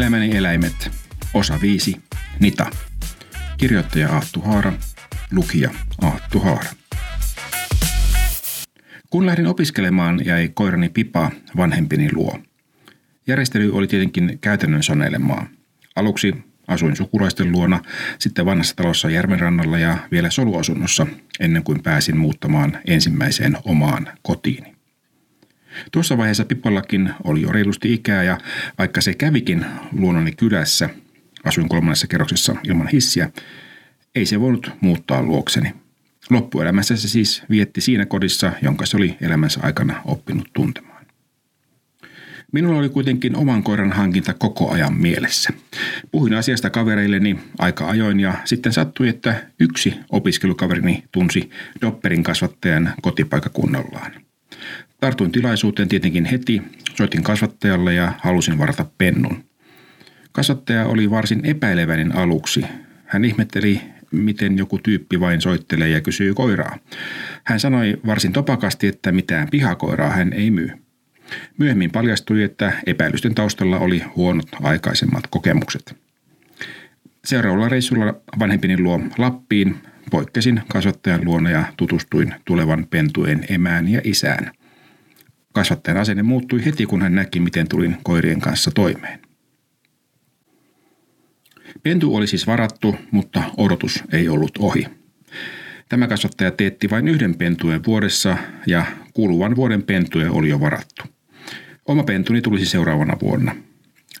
Elämäni eläimet, osa 5, Nita. Kirjoittaja Aattu Haara, lukija Aattu Haara. Kun lähdin opiskelemaan, jäi koirani Pipa vanhempini luo. Järjestely oli tietenkin käytännön sanelemaa. Aluksi asuin sukulaisten luona, sitten vanhassa talossa Järvenrannalla ja vielä soluasunnossa, ennen kuin pääsin muuttamaan ensimmäiseen omaan kotiini. Tuossa vaiheessa Pipallakin oli jo reilusti ikää ja vaikka se kävikin luonnoni kylässä, asuin kolmannessa kerroksessa ilman hissiä, ei se voinut muuttaa luokseni. Loppuelämässä se siis vietti siinä kodissa, jonka se oli elämänsä aikana oppinut tuntemaan. Minulla oli kuitenkin oman koiran hankinta koko ajan mielessä. Puhuin asiasta kavereilleni aika ajoin ja sitten sattui, että yksi opiskelukaverini tunsi Dopperin kasvattajan kotipaikakunnallaan. Tartuin tilaisuuteen tietenkin heti, soitin kasvattajalle ja halusin varata pennun. Kasvattaja oli varsin epäileväinen aluksi. Hän ihmetteli, miten joku tyyppi vain soittelee ja kysyy koiraa. Hän sanoi varsin topakasti, että mitään pihakoiraa hän ei myy. Myöhemmin paljastui, että epäilysten taustalla oli huonot aikaisemmat kokemukset. Seuraavalla reissulla vanhempini luo Lappiin poikkesin kasvattajan luona ja tutustuin tulevan pentueen emään ja isään. Kasvattajan asenne muuttui heti, kun hän näki, miten tulin koirien kanssa toimeen. Pentu oli siis varattu, mutta odotus ei ollut ohi. Tämä kasvattaja teetti vain yhden pentueen vuodessa ja kuluvan vuoden pentue oli jo varattu. Oma pentuni tulisi seuraavana vuonna.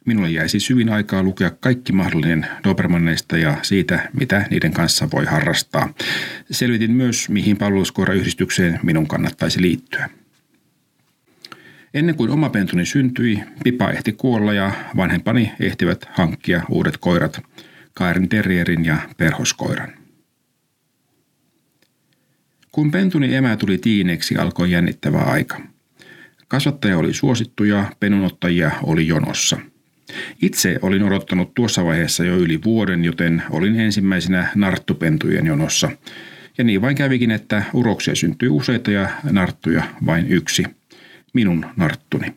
Minulle jäi siis hyvin aikaa lukea kaikki mahdollinen Dobermanneista ja siitä, mitä niiden kanssa voi harrastaa. Selvitin myös, mihin palveluskoirayhdistykseen minun kannattaisi liittyä. Ennen kuin oma pentuni syntyi, Pipa ehti kuolla ja vanhempani ehtivät hankkia uudet koirat, Kairin terrierin ja perhoskoiran. Kun pentuni emä tuli tiineeksi, alkoi jännittävä aika. Kasvattaja oli suosittu ja penunottajia oli jonossa. Itse olin odottanut tuossa vaiheessa jo yli vuoden, joten olin ensimmäisenä narttupentujen jonossa. Ja niin vain kävikin, että uroksia syntyi useita ja narttuja vain yksi – minun narttuni.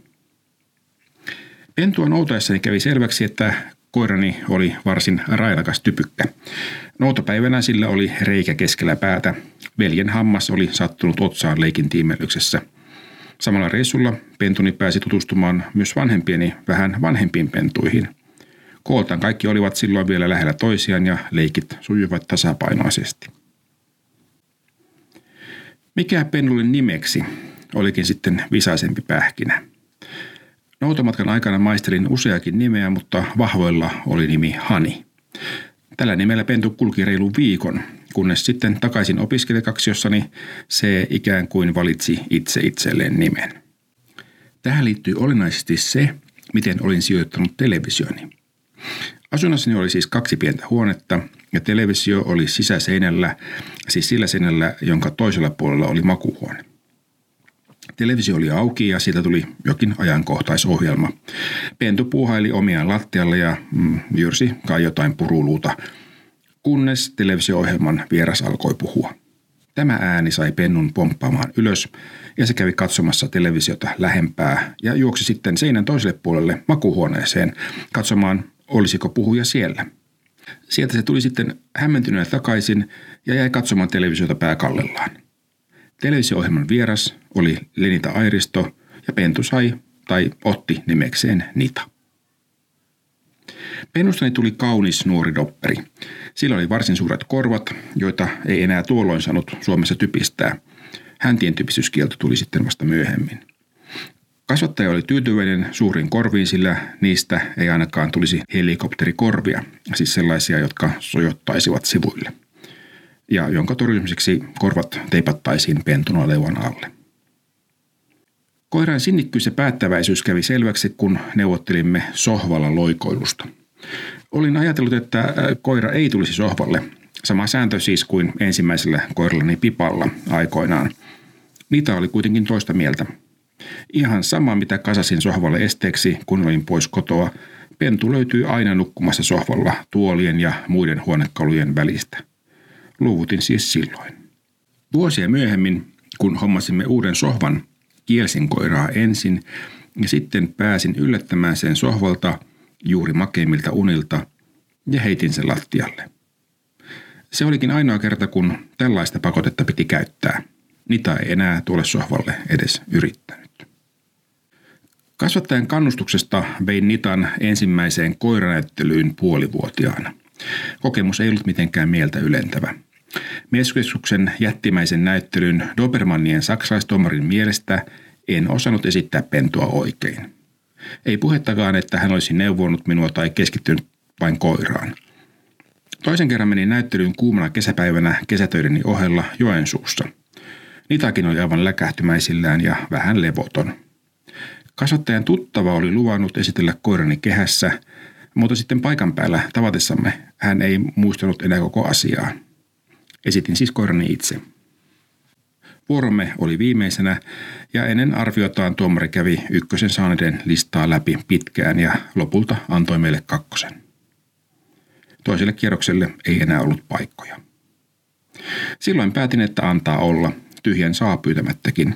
Pentua noutaessani kävi selväksi, että koirani oli varsin railakas typykkä. Noutapäivänä sillä oli reikä keskellä päätä. Veljen hammas oli sattunut otsaan leikin tiimellyksessä. Samalla reissulla pentuni pääsi tutustumaan myös vanhempieni vähän vanhempiin pentuihin. Kooltaan kaikki olivat silloin vielä lähellä toisiaan ja leikit sujuivat tasapainoisesti. Mikä pennulle nimeksi olikin sitten visaisempi pähkinä. Noutomatkan aikana maistelin useakin nimeä, mutta vahvoilla oli nimi Hani. Tällä nimellä pentu kulki reilu viikon, kunnes sitten takaisin opiskelijakaksiossani se ikään kuin valitsi itse itselleen nimen. Tähän liittyy olennaisesti se, miten olin sijoittanut televisioni. Asunnossani oli siis kaksi pientä huonetta ja televisio oli sisäseinällä, siis sillä seinällä, jonka toisella puolella oli makuhuone. Televisio oli auki ja siitä tuli jokin ajankohtaisohjelma. Pentu puuhaili omiaan lattialle ja mm, jyrsi kai jotain puruluuta, kunnes televisio-ohjelman vieras alkoi puhua. Tämä ääni sai Pennun pomppaamaan ylös ja se kävi katsomassa televisiota lähempää ja juoksi sitten seinän toiselle puolelle makuhuoneeseen katsomaan, olisiko puhuja siellä. Sieltä se tuli sitten hämmentyneenä takaisin ja jäi katsomaan televisiota pääkallellaan. Televisio-ohjelman vieras oli Lenita Airisto ja Pentu sai tai otti nimekseen Nita. Pennustani tuli kaunis nuori dopperi. Sillä oli varsin suuret korvat, joita ei enää tuolloin saanut Suomessa typistää. Häntien typistyskielto tuli sitten vasta myöhemmin. Kasvattaja oli tyytyväinen suuriin korviin, sillä niistä ei ainakaan tulisi helikopterikorvia, siis sellaisia, jotka sojottaisivat sivuille ja jonka torjumiseksi korvat teipattaisiin pentuna leuan alle. Koiran sinnikkyys ja päättäväisyys kävi selväksi, kun neuvottelimme sohvalla loikoilusta. Olin ajatellut, että äh, koira ei tulisi sohvalle. Sama sääntö siis kuin ensimmäisellä koirallani Pipalla aikoinaan. Niitä oli kuitenkin toista mieltä. Ihan sama, mitä kasasin sohvalle esteeksi, kun olin pois kotoa, pentu löytyy aina nukkumassa sohvalla tuolien ja muiden huonekalujen välistä – Luuvutin siis silloin. Vuosia myöhemmin, kun hommasimme uuden sohvan, kielsin koiraa ensin ja sitten pääsin yllättämään sen sohvalta juuri makeimmilta unilta ja heitin sen lattialle. Se olikin ainoa kerta, kun tällaista pakotetta piti käyttää. Nita ei enää tuolle sohvalle edes yrittänyt. Kasvattajan kannustuksesta vein Nitan ensimmäiseen koiranäyttelyyn puolivuotiaana. Kokemus ei ollut mitenkään mieltä ylentävä. Mieskeskuksen jättimäisen näyttelyn Dobermannien saksalaistomarin mielestä en osannut esittää pentua oikein. Ei puhettakaan, että hän olisi neuvonut minua tai keskittynyt vain koiraan. Toisen kerran menin näyttelyyn kuumana kesäpäivänä kesätöideni ohella Joensuussa. Nitakin oli aivan läkähtymäisillään ja vähän levoton. Kasvattajan tuttava oli luvannut esitellä koirani kehässä, mutta sitten paikan päällä tavatessamme hän ei muistanut enää koko asiaa. Esitin siis koirani itse. Vuoromme oli viimeisenä ja ennen arviotaan tuomari kävi ykkösen saaneiden listaa läpi pitkään ja lopulta antoi meille kakkosen. Toiselle kierrokselle ei enää ollut paikkoja. Silloin päätin, että antaa olla, tyhjän saa pyytämättäkin.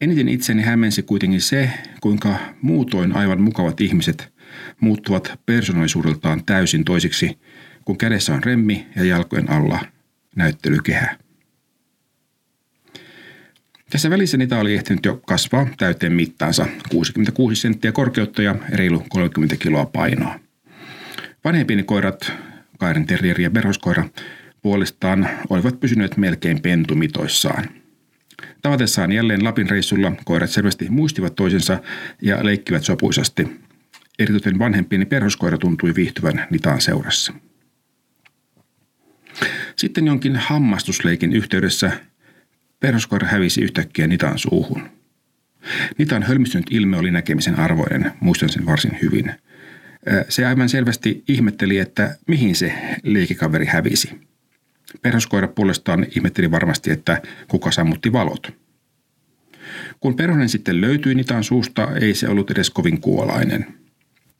Eniten itseni hämmensi kuitenkin se, kuinka muutoin aivan mukavat ihmiset muuttuvat persoonallisuudeltaan täysin toisiksi, kun kädessä on remmi ja jalkojen alla näyttelykehä. Tässä välissä niitä oli ehtinyt jo kasvaa täyteen mittaansa 66 senttiä korkeutta ja reilu 30 kiloa painoa. Vanhempini koirat, Kairin terrieri ja berhoskoira, puolestaan olivat pysyneet melkein pentumitoissaan. Tavatessaan jälleen Lapin reissulla koirat selvästi muistivat toisensa ja leikkivät sopuisasti. Erityisen vanhempieni perhoskoira tuntui viihtyvän nitaan seurassa. Sitten jonkin hammastusleikin yhteydessä perhoskoira hävisi yhtäkkiä Nitan suuhun. Nitan hölmistynyt ilme oli näkemisen arvoinen, muistan sen varsin hyvin. Se aivan selvästi ihmetteli, että mihin se liikikaveri hävisi. Perhoskoira puolestaan ihmetteli varmasti, että kuka sammutti valot. Kun perhonen sitten löytyi Nitan suusta, ei se ollut edes kovin kuolainen.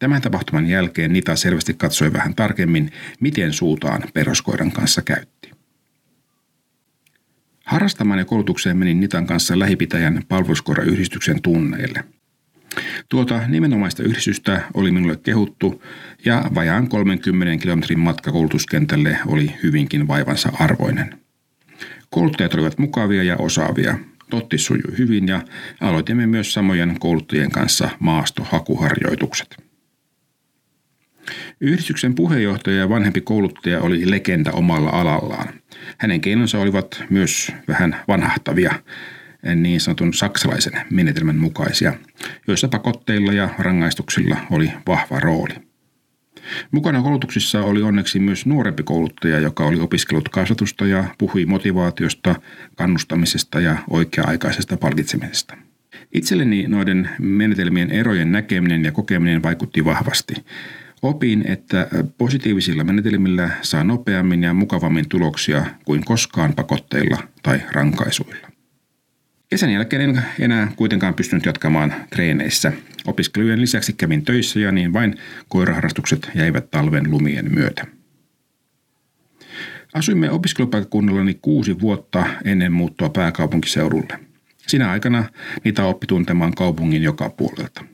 Tämän tapahtuman jälkeen Nita selvästi katsoi vähän tarkemmin, miten suutaan perhoskoiran kanssa käytti. Harrastamaan ja koulutukseen menin Nitan kanssa lähipitäjän palveluskoirayhdistyksen tunneille. Tuota nimenomaista yhdistystä oli minulle kehuttu ja vajaan 30 kilometrin matka koulutuskentälle oli hyvinkin vaivansa arvoinen. Kouluttajat olivat mukavia ja osaavia. Totti sujui hyvin ja aloitimme myös samojen kouluttajien kanssa maastohakuharjoitukset. Yhdistyksen puheenjohtaja ja vanhempi kouluttaja oli legenda omalla alallaan. Hänen keinonsa olivat myös vähän vanhahtavia, niin sanotun saksalaisen menetelmän mukaisia, joissa pakotteilla ja rangaistuksilla oli vahva rooli. Mukana koulutuksissa oli onneksi myös nuorempi kouluttaja, joka oli opiskellut kasvatusta ja puhui motivaatiosta, kannustamisesta ja oikea-aikaisesta palkitsemisesta. Itselleni noiden menetelmien erojen näkeminen ja kokeminen vaikutti vahvasti. Opin, että positiivisilla menetelmillä saa nopeammin ja mukavammin tuloksia kuin koskaan pakotteilla tai rankaisuilla. Kesän jälkeen en enää kuitenkaan pystynyt jatkamaan treeneissä. Opiskelujen lisäksi kävin töissä ja niin vain koiraharrastukset jäivät talven lumien myötä. Asuimme opiskelupaikkakunnallani kuusi vuotta ennen muuttoa pääkaupunkiseudulle. Sinä aikana niitä oppi tuntemaan kaupungin joka puolelta.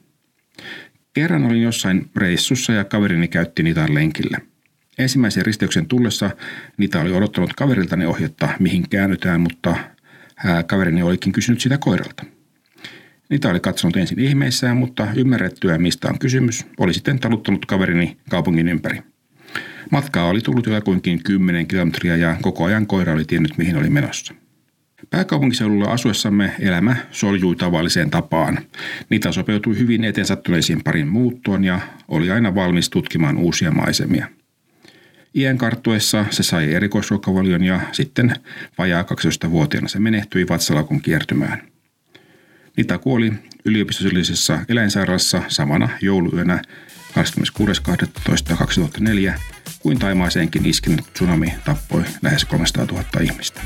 Kerran olin jossain reissussa ja kaverini käytti niitä lenkillä. Ensimmäisen risteyksen tullessa niitä oli odottanut kaveriltani ohjetta, mihin käännytään, mutta kaverini olikin kysynyt sitä koiralta. Niitä oli katsonut ensin ihmeissään, mutta ymmärrettyä, mistä on kysymys, oli sitten taluttanut kaverini kaupungin ympäri. Matkaa oli tullut jotakuinkin 10 kilometriä ja koko ajan koira oli tiennyt, mihin oli menossa. Pääkaupunkiseudulla asuessamme elämä soljui tavalliseen tapaan. Niitä sopeutui hyvin eteen sattuneisiin parin muuttoon ja oli aina valmis tutkimaan uusia maisemia. Iän karttuessa se sai erikoisruokavalion ja sitten vajaa 12-vuotiaana se menehtyi vatsalakun kiertymään. Nita kuoli yliopistollisessa eläinsairaalassa samana jouluyönä 26.12.2004, kuin Taimaaseenkin iskenyt tsunami tappoi lähes 300 000 ihmistä.